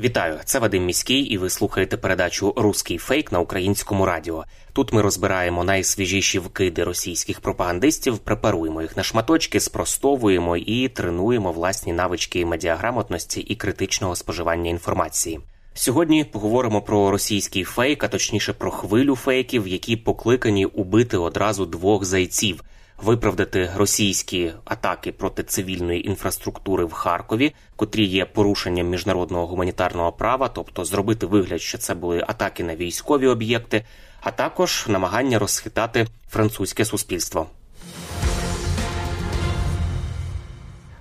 Вітаю, це Вадим Міський, і ви слухаєте передачу Руський фейк на українському радіо. Тут ми розбираємо найсвіжіші вкиди російських пропагандистів, препаруємо їх на шматочки, спростовуємо і тренуємо власні навички медіаграмотності і критичного споживання інформації. Сьогодні поговоримо про російський фейк, а точніше про хвилю фейків, які покликані убити одразу двох зайців. Виправдати російські атаки проти цивільної інфраструктури в Харкові, котрі є порушенням міжнародного гуманітарного права, тобто зробити вигляд, що це були атаки на військові об'єкти, а також намагання розхитати французьке суспільство.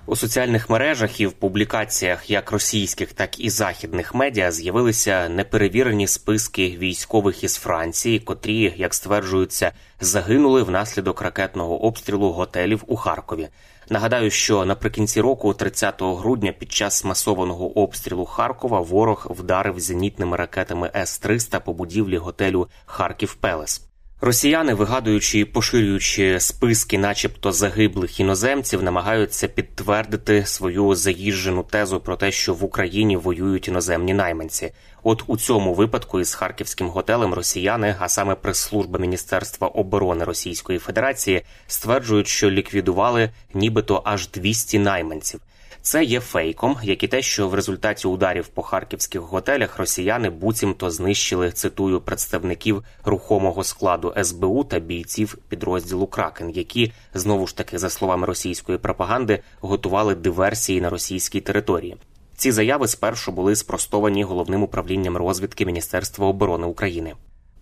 У соціальних мережах і в публікаціях як російських, так і західних медіа з'явилися неперевірені списки військових із Франції, котрі, як стверджуються, загинули внаслідок ракетного обстрілу готелів у Харкові. Нагадаю, що наприкінці року, 30 грудня, під час масованого обстрілу Харкова, ворог вдарив зенітними ракетами С-300 по будівлі готелю Харків Пелес. Росіяни, вигадуючи і поширюючи списки, начебто загиблих іноземців, намагаються підтвердити свою заїжджену тезу про те, що в Україні воюють іноземні найманці. От у цьому випадку із харківським готелем росіяни, а саме прес-служба Міністерства оборони Російської Федерації, стверджують, що ліквідували нібито аж 200 найманців. Це є фейком, як і те, що в результаті ударів по харківських готелях росіяни буцімто знищили цитую представників рухомого складу СБУ та бійців підрозділу Кракен, які знову ж таки, за словами російської пропаганди, готували диверсії на російській території. Ці заяви спершу були спростовані головним управлінням розвідки Міністерства оборони України.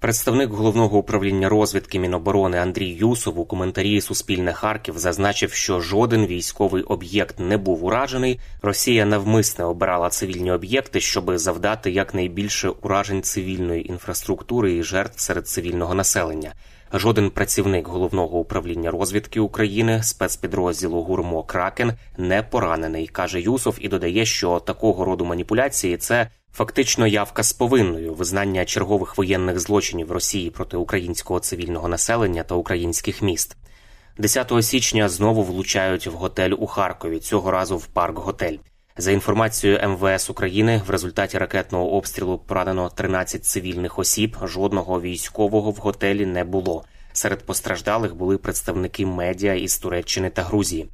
Представник головного управління розвідки Міноборони Андрій Юсов у коментарі Суспільне Харків зазначив, що жоден військовий об'єкт не був уражений. Росія навмисне обирала цивільні об'єкти, щоб завдати якнайбільше уражень цивільної інфраструктури і жертв серед цивільного населення. Жоден працівник головного управління розвідки України спецпідрозділу Гурмо Кракен не поранений, каже Юсов, і додає, що такого роду маніпуляції це фактично явка з повинною визнання чергових воєнних злочинів Росії проти українського цивільного населення та українських міст. 10 січня знову влучають в готель у Харкові. Цього разу в парк готель. За інформацією МВС України, в результаті ракетного обстрілу поранено 13 цивільних осіб. Жодного військового в готелі не було. Серед постраждалих були представники медіа із Туреччини та Грузії.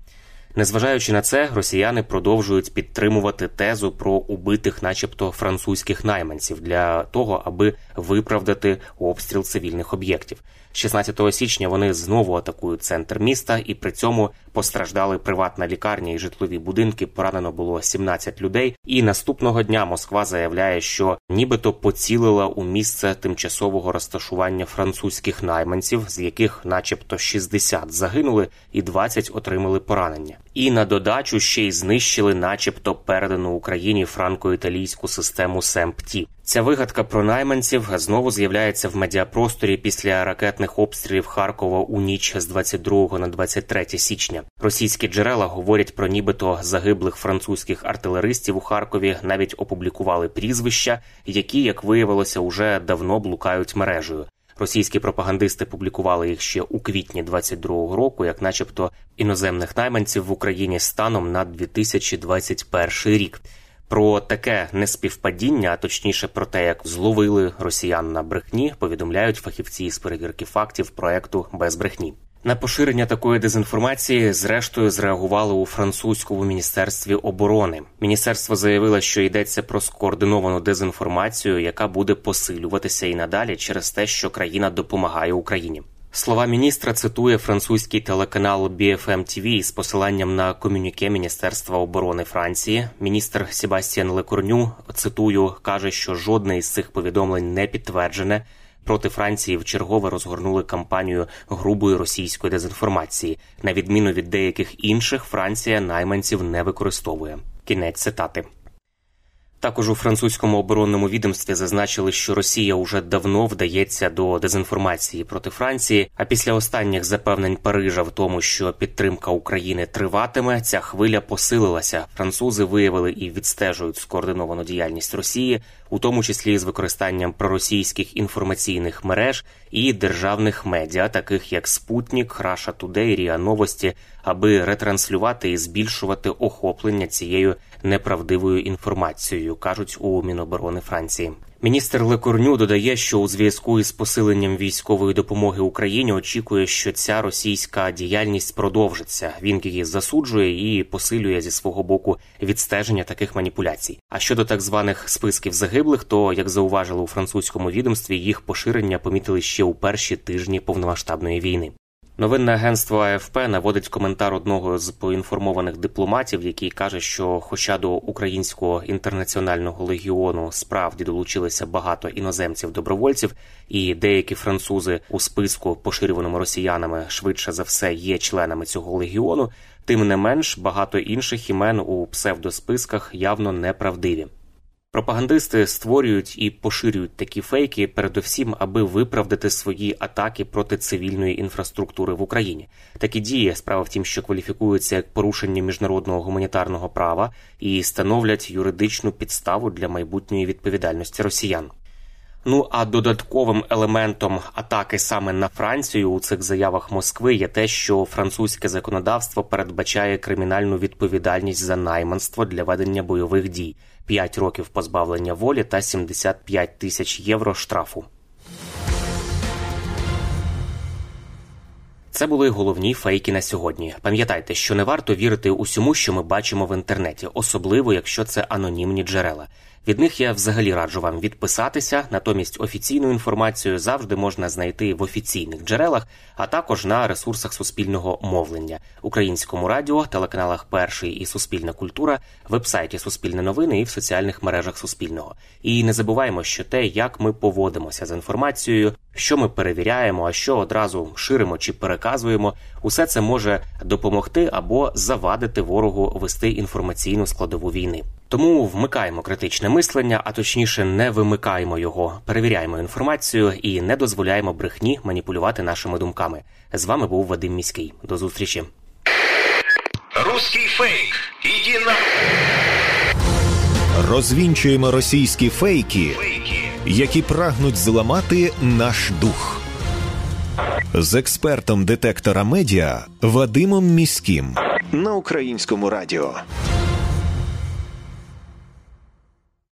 Незважаючи на це, росіяни продовжують підтримувати тезу про убитих, начебто, французьких найманців для того, аби виправдати обстріл цивільних об'єктів. 16 січня вони знову атакують центр міста, і при цьому постраждали приватна лікарня і житлові будинки. Поранено було 17 людей. І наступного дня Москва заявляє, що нібито поцілила у місце тимчасового розташування французьких найманців, з яких, начебто, 60 загинули і 20 отримали поранення. І на додачу ще й знищили, начебто, передану Україні франко-італійську систему SAMP/T. Ця вигадка про найманців знову з'являється в медіапросторі після ракетних обстрілів Харкова у ніч з 22 на 23 січня. Російські джерела говорять про нібито загиблих французьких артилеристів у Харкові. Навіть опублікували прізвища, які, як виявилося, уже давно блукають мережею. Російські пропагандисти публікували їх ще у квітні 22-го року, як, начебто, іноземних найманців в Україні станом на 2021 рік. Про таке неспівпадіння, а точніше про те, як зловили росіян на брехні, повідомляють фахівці з перевірки фактів проекту без брехні. На поширення такої дезінформації, зрештою, зреагували у французькому міністерстві оборони. Міністерство заявило, що йдеться про скоординовану дезінформацію, яка буде посилюватися і надалі через те, що країна допомагає Україні. Слова міністра цитує французький телеканал BFM TV з посиланням на комюніке Міністерства оборони Франції. Міністр Себастьян Лекорню цитую каже, що жодне із цих повідомлень не підтверджене. Проти Франції в чергове розгорнули кампанію грубої російської дезінформації. На відміну від деяких інших, Франція найманців не використовує. Кінець цитати. Також у французькому оборонному відомстві зазначили, що Росія уже давно вдається до дезінформації проти Франції. А після останніх запевнень Парижа в тому, що підтримка України триватиме, ця хвиля посилилася. Французи виявили і відстежують скоординовану діяльність Росії, у тому числі з використанням проросійських інформаційних мереж і державних медіа, таких як Спутнік, Раша Тудей, Ріа Новості, аби ретранслювати і збільшувати охоплення цією неправдивою інформацією, кажуть у Міноборони Франції. Міністр Лекорню додає, що у зв'язку із посиленням військової допомоги Україні очікує, що ця російська діяльність продовжиться. Він її засуджує і посилює зі свого боку відстеження таких маніпуляцій. А щодо так званих списків загиблих, то як зауважили у французькому відомстві, їх поширення помітили ще у перші тижні повномасштабної війни. Новинне агентство АФП наводить коментар одного з поінформованих дипломатів, який каже, що, хоча до українського інтернаціонального легіону справді долучилися багато іноземців-добровольців, і деякі французи у списку, поширюваному росіянами, швидше за все є членами цього легіону, тим не менш багато інших імен у псевдосписках явно неправдиві. Пропагандисти створюють і поширюють такі фейки, передусім, аби виправдати свої атаки проти цивільної інфраструктури в Україні. Такі дії справа в тім, що кваліфікуються як порушення міжнародного гуманітарного права і становлять юридичну підставу для майбутньої відповідальності росіян. Ну а додатковим елементом атаки саме на Францію у цих заявах Москви є те, що французьке законодавство передбачає кримінальну відповідальність за найманство для ведення бойових дій, 5 років позбавлення волі та 75 тисяч євро штрафу. Це були головні фейки на сьогодні. Пам'ятайте, що не варто вірити усьому, що ми бачимо в інтернеті, особливо якщо це анонімні джерела. Від них я взагалі раджу вам відписатися. Натомість офіційну інформацію завжди можна знайти в офіційних джерелах, а також на ресурсах суспільного мовлення, українському радіо, телеканалах Перший і Суспільна культура, вебсайті Суспільне новини і в соціальних мережах Суспільного. І не забуваємо, що те, як ми поводимося з інформацією, що ми перевіряємо, а що одразу ширимо чи переказуємо, усе це може допомогти або завадити ворогу вести інформаційну складову війни. Тому вмикаємо критичне мислення, а точніше, не вимикаємо його, перевіряємо інформацію і не дозволяємо брехні маніпулювати нашими думками. З вами був Вадим Міський. До зустрічі. Русский фейк. Иди на... Розвінчуємо російські фейки, Фейки. які прагнуть зламати наш дух. З експертом детектора медіа Вадимом Міським на українському радіо.